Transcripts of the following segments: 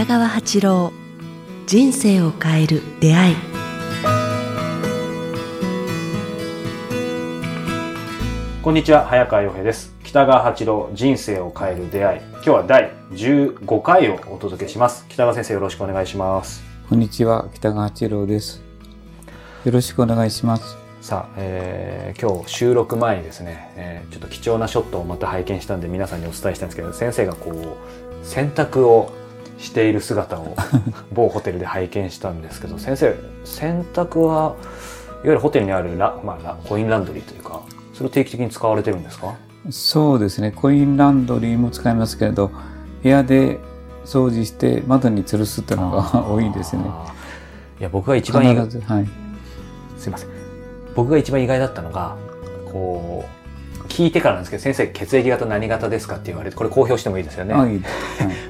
北川八郎人生を変える出会い。こんにちは早川洋平です。北川八郎人生を変える出会い。今日は第15回をお届けします。北川先生よろしくお願いします。こんにちは北川八郎です。よろしくお願いします。さあ、えー、今日収録前にですね、えー、ちょっと貴重なショットをまた拝見したんで皆さんにお伝えしたんですけど先生がこう洗濯をしている姿を 某ホテルで拝見したんですけど先生洗濯はいわゆるホテルにあるラ、まあ、コインランドリーというかそれを定期的に使われてるんですか？そうですね。コインランドリーも使いますけれど部屋で掃除して窓に吊るすっていうのが多いですね。いや僕が一番意外、はい、すいません。僕が一番意外だったのがこう聞いてからなんですけど先生血液型何型ですかって言われてこれ公表してもいいですよね、はい、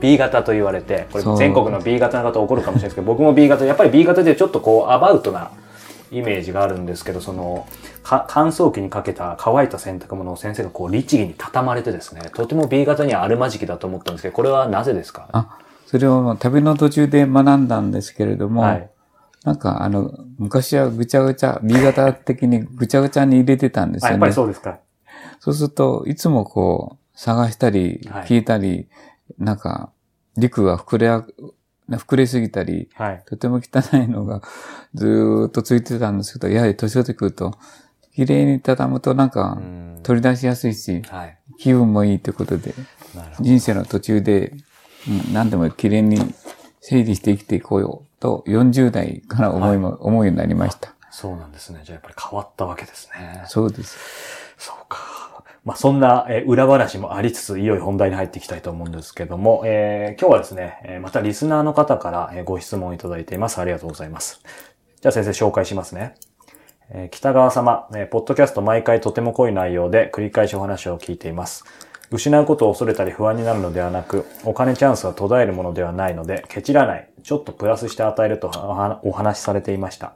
B 型と言われてこれ全国の B 型の方怒るかもしれないですけど僕も B 型やっぱり B 型でちょっとこうアバウトなイメージがあるんですけどその乾燥機にかけた乾いた洗濯物を先生がこう律儀に畳まれてですねとても B 型にはあるまじきだと思ったんですけどこれはなぜですかあそれを旅の途中で学んだんですけれども、はい、なんかあの昔はぐちゃぐちゃ B 型的にぐちゃぐちゃに入れてたんですよね。やっぱりそうですか。そうすると、いつもこう、探したり、聞いたり、はい、なんか、陸が膨れ、膨れすぎたり、はい、とても汚いのがずっとついてたんですけど、やはり年を取ってくると、綺麗に畳むとなんか、取り出しやすいし、はい、気分もいいということで、人生の途中で、うん、何でも綺麗に整理して生きていこうよと、40代から思いも、はい、思うようになりました。そうなんですね。じゃあやっぱり変わったわけですね。そうです。そうか。まあ、そんな、え裏話もありつつ、いよいよ本題に入っていきたいと思うんですけども、えー、今日はですね、えまたリスナーの方からえご質問をいただいています。ありがとうございます。じゃあ先生紹介しますね。え北川様、えポッドキャスト毎回とても濃い内容で繰り返しお話を聞いています。失うことを恐れたり不安になるのではなく、お金チャンスは途絶えるものではないので、ケチらない、ちょっとプラスして与えるとお話しされていました。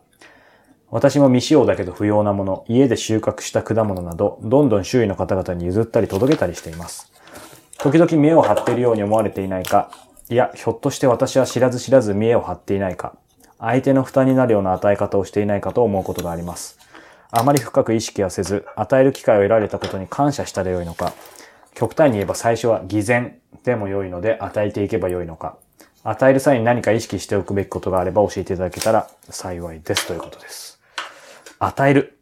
私も未使用だけど不要なもの、家で収穫した果物など、どんどん周囲の方々に譲ったり届けたりしています。時々見栄を張っているように思われていないか、いや、ひょっとして私は知らず知らず見栄を張っていないか、相手の負担になるような与え方をしていないかと思うことがあります。あまり深く意識はせず、与える機会を得られたことに感謝したらよいのか、極端に言えば最初は偽善でも良いので与えていけば良いのか、与える際に何か意識しておくべきことがあれば教えていただけたら幸いですということです。与える。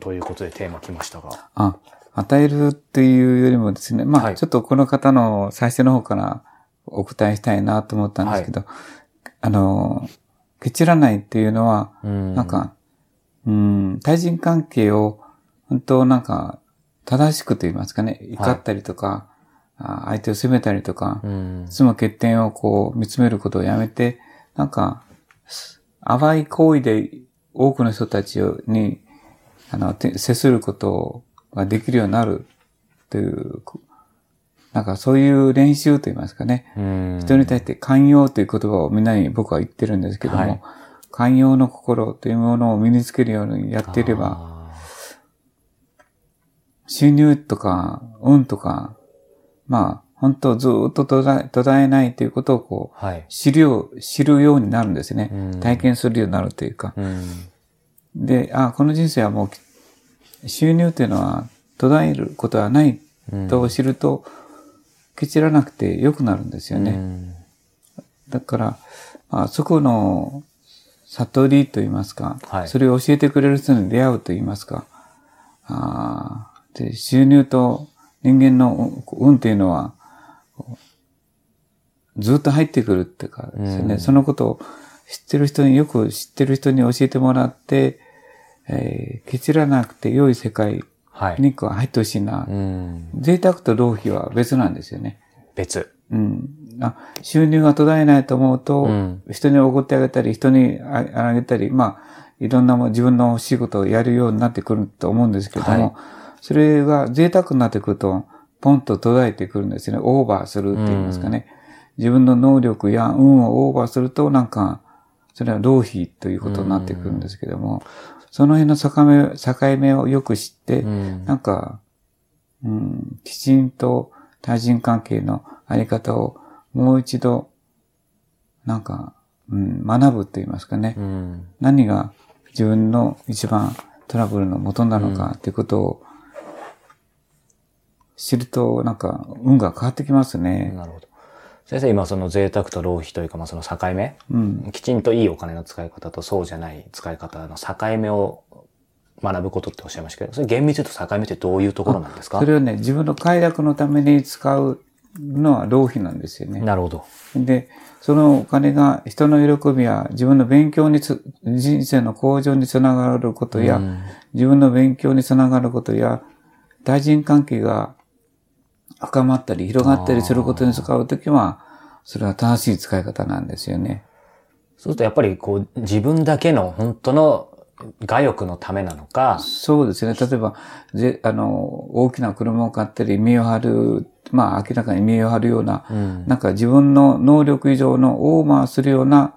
ということでテーマ来ましたが。あ、与えるっていうよりもですね、まあ、はい、ちょっとこの方の最初の方からお答えしたいなと思ったんですけど、はい、あの、ケチらないっていうのは、ん。なんか、うん、対人関係を本当なんか正しくと言いますかね、怒ったりとか、はい、相手を責めたりとか、いつも欠点をこう見つめることをやめて、なんか、淡い行為で多くの人たちに、あの、接することができるようになるという、なんかそういう練習と言いますかね。人に対して寛容という言葉をみんなに僕は言ってるんですけども、はい、寛容の心というものを身につけるようにやっていれば、収入とか、運とか、まあ、本当ずっと途絶えないということをこう、はい、知るよう、知るようになるんですね。体験するようになるというか。で、あ、この人生はもう、収入というのは途絶えることはないと知ると、ケチらなくて良くなるんですよね。だから、まあ、そこの悟りと言いますか、はい、それを教えてくれる人に出会うと言いますか、あで収入と人間の運というのは、ずっと入ってくるってかですね、うん、そのことを知ってる人に、よく知ってる人に教えてもらって、えー、ケチらなくて良い世界に入ってほしいな、はいうん、贅沢と浪費は別なんですよね。別。うん。あ収入が途絶えないと思うと、うん、人におごってあげたり、人にあげたり、まあ、いろんなも自分の仕事をやるようになってくると思うんですけども、はい、それが贅沢になってくると、ポンと途絶えてくるんですね。オーバーするって言いますかね。うん、自分の能力や運をオーバーすると、なんか、それは浪費ということになってくるんですけども、その辺の境目境目をよく知って、なんか、うん、きちんと対人関係のあり方をもう一度なんか、うん、学ぶと言いますかね、うん、何が自分の一番トラブルの元なのかっていうことを知ると、なんか、運が変わってきますね。なるほど。先生、今その贅沢と浪費というか、まあその境目、うん、きちんといいお金の使い方とそうじゃない使い方の境目を学ぶことっておっしゃいましたけど、それ厳密と境目ってどういうところなんですか？それをね、自分の快楽のために使うのは浪費なんですよね。なるほど。で、そのお金が人の喜びや自分の勉強につ、人生の向上につながることや、うん、自分の勉強につながることや、対人関係が深まったり広がったりすることに使うときは、それは正しい使い方なんですよね。そうするとやっぱりこう自分だけの本当の我欲のためなのか。そうですね。例えば、ぜあの、大きな車を買ったり、身を張る、まあ明らかに身を張るような、うん、なんか自分の能力以上のオーバーするような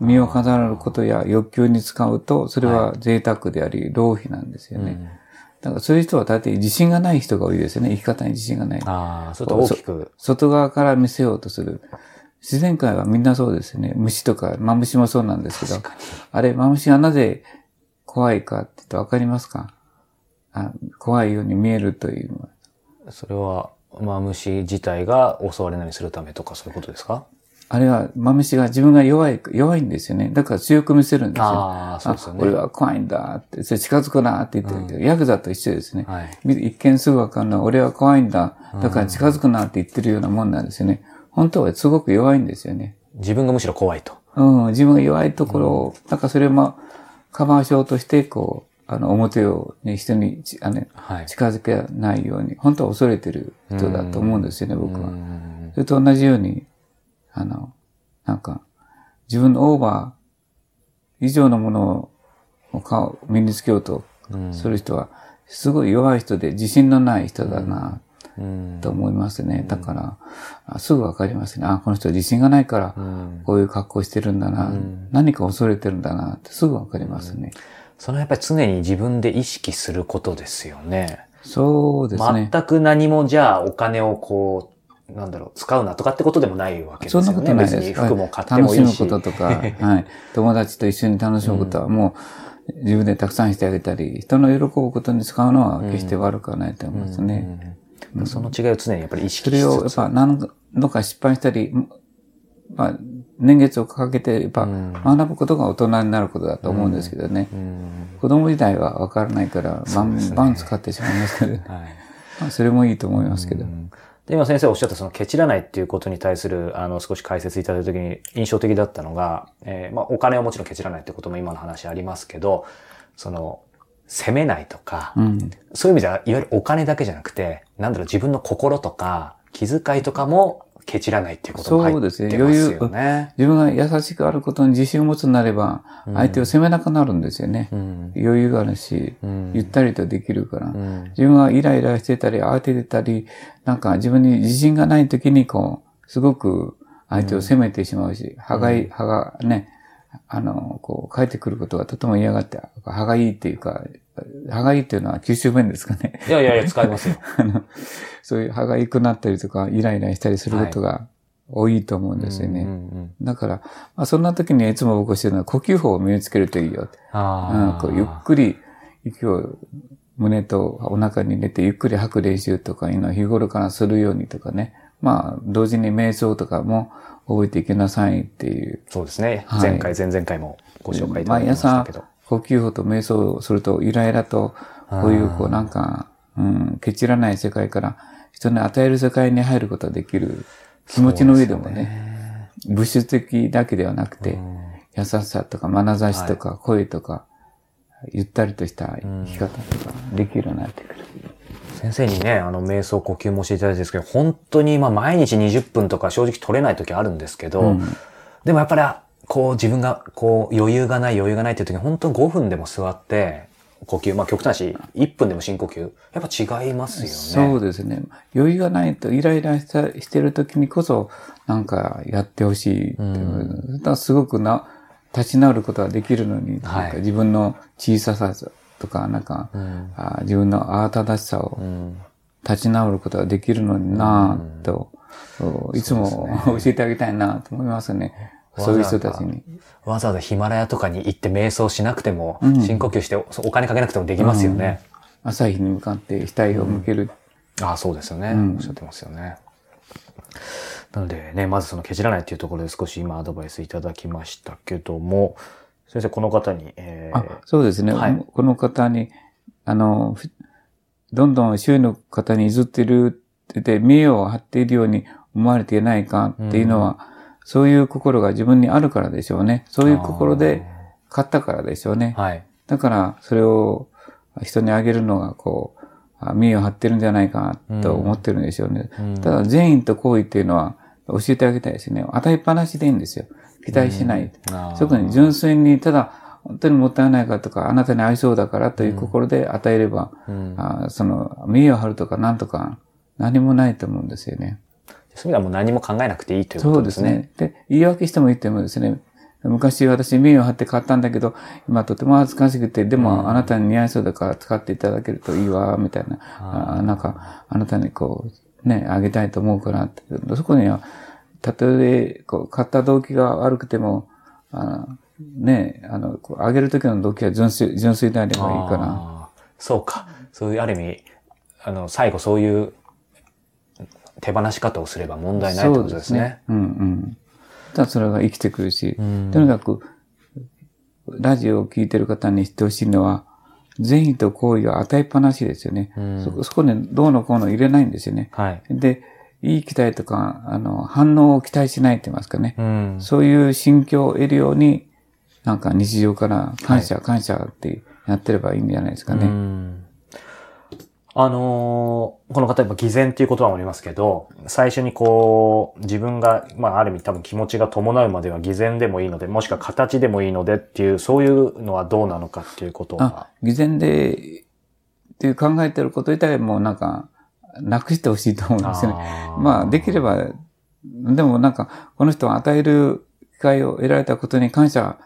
身を飾ることや欲求に使うと、それは贅沢であり、浪費なんですよね。うんだからそういう人は大体自信がない人が多いですよね。生き方に自信がない。ああ、それと大きく。外側から見せようとする。自然界はみんなそうですね。虫とか、マムシもそうなんですけど。あれ、マムシがなぜ怖いかって言ってわかりますか？あ怖いように見えるというのは。それは、マムシ自体が襲われないようにするためとかそういうことですか？あれは、マムシが自分が弱い、弱いんですよね。だから強く見せるんですよ。ああ、そうですよね。俺は怖いんだって、それ近づくなって言ってるけど、うん、ヤクザと一緒ですね。はい、一見すぐわかんない。俺は怖いんだ。だから近づくなって言ってるようなもんなんですよね。本当はすごく弱いんですよね。自分がむしろ怖いと。うん、自分が弱いところを、うん、だからそれをまあ、カバーしようとして、こう、あの、表をね、人に、あの、はい、近づけないように、本当は恐れてる人だと思うんですよね、僕は。それと同じように、あの、なんか、自分のオーバー以上のものを身につけようとする人は、すごい弱い人で自信のない人だな、と思いますね。だから、すぐわかりますね。あ、この人は自信がないから、こういう格好してるんだな、何か恐れてるんだなってすぐわかりますね。そのやっぱり常に自分で意識することですよね。そうですね。全く何もじゃあお金をこう、なんだろう、使うなとかってことでもないわけですよね。そんなことないです。服も買ってもいいし。楽しむこととか、はい。友達と一緒に楽しむことはもう、自分でたくさんしてあげたり、人の喜ぶことに使うのは決して悪くはないと思いますね。その違いを常にやっぱり意識してそれをやっぱ何度か失敗したり、まあ、年月をかけて、やっぱ学ぶことが大人になることだと思うんですけどね。子供時代はわからないから、バンバン使ってしまいますけど、はいまあ、それもいいと思いますけど。で、今先生おっしゃったそのケチらないっていうことに対する、あの、少し解説いただいたときに印象的だったのが、えー、まあ、お金をもちろんケチらないってことも今の話ありますけど、その、責めないとか、うん、そういう意味では、いわゆるお金だけじゃなくて、なんだろう、自分の心とか、気遣いとかもケチらないっていうことも入ってますよね。そうですね。余裕。自分が優しくあることに自信を持つなれば、相手を責めなくなるんですよね。うん、余裕があるし、うん、ゆったりとできるから、うん、自分がイライラしてたり、慌ててたり、なんか自分に自信がない時に、こう、すごく相手を責めてしまうし、歯がいい、歯がね、あの、こう、帰ってくることがとても嫌がって、歯がいいっていうか、歯がいいっていうのは九州弁ですかね。いやいやいや、使いますよ。あの、そういう歯が良くなったりとか、イライラしたりすることが多いと思うんですよね。だから、まあ、そんな時にいつも僕してるのは呼吸法を身につけるといいよ。あうん、こうゆっくり息を胸とお腹に入れてゆっくり吐く練習とかいうのを日頃からするようにとかね。まあ、同時に瞑想とかも覚えていきなさいっていう。そうですね。はい、前回、前々回もご紹介いただきましたけど。呼吸法と瞑想をすると、イライラと、こういう、こうなんか、うん、ケチらない世界から、人に与える世界に入ることができる気持ちの上でもね、ね物質的だけではなくて、優しさとか眼差しとか声とか、ゆったりとした生き方とかできるようになってくる。先生にね、あの、瞑想呼吸もしていただいてですけど、本当に、まあ、毎日20分とか正直取れない時あるんですけど、うん、でもやっぱり、こう、自分が、こう、余裕がない余裕がないっていう時に、本当に5分でも座って、呼吸、まあ極端し、1分でも深呼吸、やっぱ違いますよね。そうですね。余裕がないと、イライラしたしてる時にこそ、なんかやってほしいいう。うん、すごくな、立ち直ることができるのに、はい、自分の小ささとか、なんか、うん、あ自分の慌ただしさを立ち直ることができるのになぁと、いつも、教えてあげたいなと思いますね。そういう人たちに。わざわざヒマラヤとかに行って瞑想しなくても、うん、深呼吸してお金かけなくてもできますよね。うん、朝日に向かって額を向ける。うん、ああ、そうですよね、おっしゃってますよね。なのでね、まずその削らないっていうところで少し今アドバイスいただきましたけども、先生、この方に、えー、あそうですね、はい、この方に、あの、どんどん周囲の方に譲ってるってて、名誉を張っているように思われていないかっていうのは、うん、そういう心が自分にあるからでしょうね。そういう心で買ったからでしょうね。はい。だから、それを人にあげるのが、こう、名誉を張ってるんじゃないかと思ってるんでしょうね。うん、ただ、善意と行為っていうのは、教えてあげたいですね。与えっぱなしでいいんですよ。期待しない。そこに純粋に、ただ、本当にもったいないかとか、あなたに合いそうだからという心で与えれば、うん、あその、名誉を張るとかなんとか、何もないと思うんですよね。そういうのはもう何も考えなくていいということですね。そうですね。で、言い訳しても言ってもですね、昔私名誉を張って買ったんだけど、今とても恥ずかしくて、でもあなたに似合いそうだから使っていただけるといいわ、みたいな。あなんか、あなたにこう、ね、あげたいと思うからって。そこには、たとえ、こう、買った動機が悪くても、あね、あの、あげるときの動機は純粋、純粋であればいいから。そうか。そういう、ある意味、あの、最後そういう手放し方をすれば問題ないってことですね。うすねうんうん。ただそれが生きてくるし、とにかく、ラジオを聞いてる方に知ってほしいのは、善意と行為が与えっぱなしですよね。そそこにどうのこうの入れないんですよね。はい、で、いい期待とか、あの、反応を期待しないって言いますかね。うん、そういう心境を得るように、なんか日常から感謝、はい、感謝ってやってればいいんじゃないですかね。あのー、この方やっぱ偽善っていう言葉もありますけど、最初にこう、自分が、まあある意味多分気持ちが伴うまでは偽善でもいいので、もしくは形でもいいのでっていう、そういうのはどうなのかっていうことは。偽善で、っていう考えてること自体もなんか、なくしてほしいと思うんですよね。まあ、できれば、でもなんか、この人が与える機会を得られたことに感謝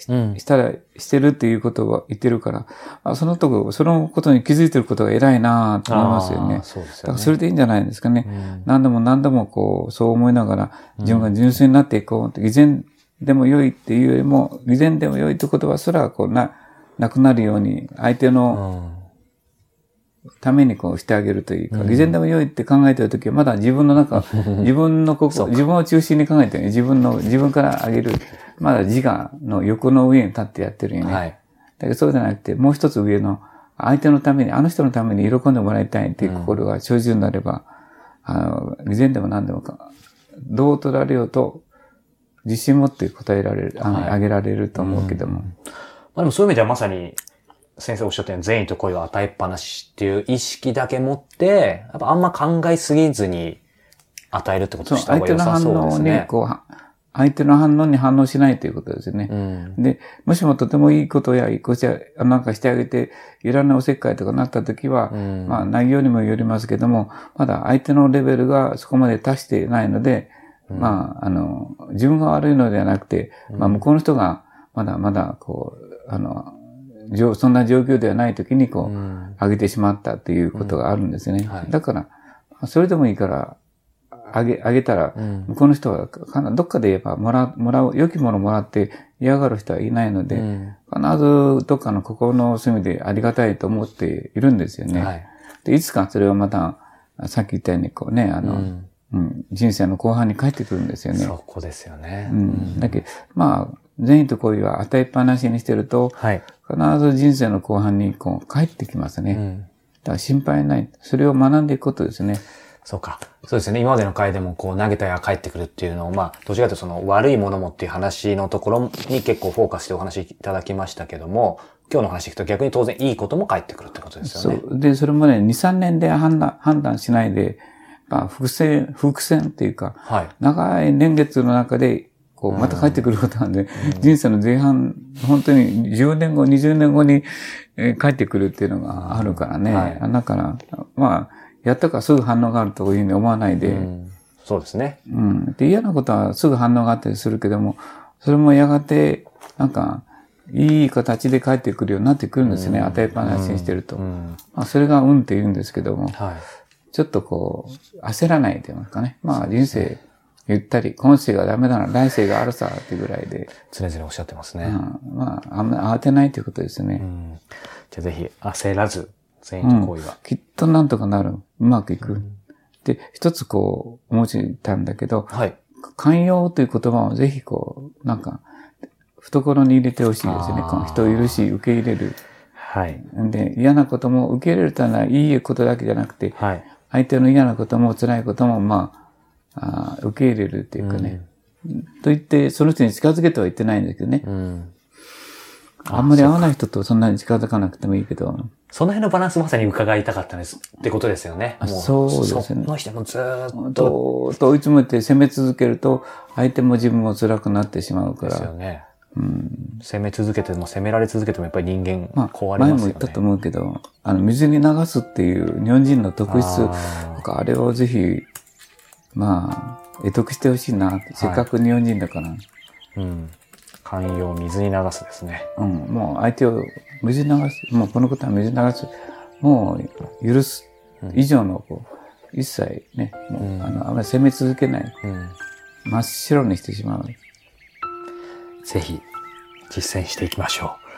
したら、してるっていうことを言ってるから、あそのとこ、そのことに気づいてることが偉いなと思いますよね。そうですよね。だからそれでいいんじゃないですかね。うん、何度も何度もこう、そう思いながら、自分が純粋になっていこう偽善でも良いっていうよりも、偽善でも良いって言葉すら、こう、な、なくなるように、相手の、ためにこうしてあげるというか、偽善でも良いって考えてるときは、まだ自分の中、自分のここ、自分を中心に考えてる自分の、自分からあげる、まだ自我の横の上に立ってやってるよね。はい。だけどそうじゃなくて、もう一つ上の、相手のために、あの人のために喜んでもらいたいっていう心が生じるなれば、うん、あの、偽善でも何でもか、どう取られようと、自信持って答えられる、あはい、あげられると思うけども。うん、まあでもそういう意味ではまさに、先生おっしゃったように善意と恋を与えっぱなしっていう意識だけ持って、やっぱあんま考えすぎずに与えるってことした方が良さそうですね。相手の反応にこう、相手の反応に反応しないということですね。うん、で、もしもとてもいいことや、いいことや、なんかしてあげて、いらないおせっかいとかなったときは、うん、まあ内容にもよりますけども、まだ相手のレベルがそこまで達していないので、うん、まあ、あの、自分が悪いのではなくて、まあ向こうの人が、まだまだ、こう、あの、そんな状況ではない時にこう、あげてしまったっていうことがあるんですね。はい、だから、それでもいいから、あげ、あげたら、向こうの人は、どっかで言えば、もら、もらう、良きものもらって嫌がる人はいないので、必ずどっかの心の隅でありがたいと思っているんですよね。はい、で、いつかそれはまた、さっき言ったように、こうね、あの、うんうん、人生の後半に帰ってくるんですよね。そこですよね。うん。だけど、まあ、善意と恋は与えっぱなしにしてると、はい、必ず人生の後半にこう帰ってきますね。うん、だから心配ない。それを学んでいくことですね。そうか。そうですね。今までの回でもこう投げたや帰ってくるっていうのを、まあ、どちらかというとその悪いものもっていう話のところに結構フォーカスしてお話いただきましたけども、今日の話聞くと逆に当然いいことも返ってくるってことですよね。そう。で、それもね、2、3年で判断、判断しないで、まあ、伏線、伏線っていうか、はい、長い年月の中でこう、また帰ってくることなんで、人生の前半、本当に10年後、20年後に、え帰ってくるっていうのがあるからね。はい、だから、まあ、やったからすぐ反応があるというふうに思わないで、うん、そうですね。うん。で、嫌なことはすぐ反応があったりするけども、それもやがて、なんか、いい形で帰ってくるようになってくるんですね。与えっぱなしにしてると。まあ、それが運って言うんですけども、はい、ちょっとこう、焦らないと言いますかね。まあ、人生、ゆったり、今世がダメなら来世があるさってぐらいで。常々おっしゃってますね。うん、まあ、あんま慌てないということですね。うん、じゃあぜひ焦らず、善意と行為は、うん、きっとなんとかなる。うまくいく。うん、で、一つこう、思いたんだけど、はい。寛容という言葉をぜひこう、なんか、懐に入れてほしいですね。この人を許し、受け入れる。はい。で、嫌なことも受け入れるというのは、いいことだけじゃなくて、はい。相手の嫌なことも辛いことも、まあ、あ受け入れるっていうかね。うん、と言って、その人に近づけとは言ってないんだけどね。うん。あんまり合わない人とそんなに近づかなくてもいいけど。その辺のバランスまさに伺いたかったんです。ってことですよね。そうですね。その人もずっと。と追い詰めて攻め続けると、相手も自分も辛くなってしまうから。ですよね。うん、攻め続けても攻められ続けてもやっぱり人間壊れますよね。まあ、前も言ったと思うけど、あの、水に流すっていう日本人の特質とか、あれをぜひ、まあ、得得してほしいなせっかく日本人だから。うん。寛容を水に流すですね。うん。もう相手を水に流す。もうこのことは水に流す。もう許す。以上の、こう、一切ね、もう、うん、あの、あまり攻め続けない。うん、真っ白にしてしまう。ぜひ実践していきましょう。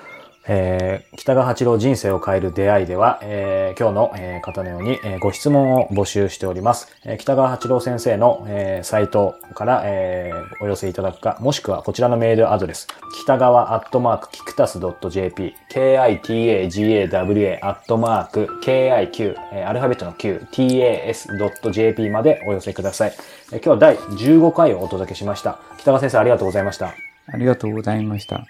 えー、北川八郎人生を変える出会いでは、えー、今日の、えー、方のように、えー、ご質問を募集しております。えー、北川八郎先生の、えー、サイトから、えー、お寄せいただくか、もしくはこちらのメールアドレス、北川アットマークキクタス .jp、kitagawa アットマーク kiq、えー、アルファベットの q、tas.jp までお寄せください、えー。今日は第15回をお届けしました。北川先生ありがとうございました。ありがとうございました。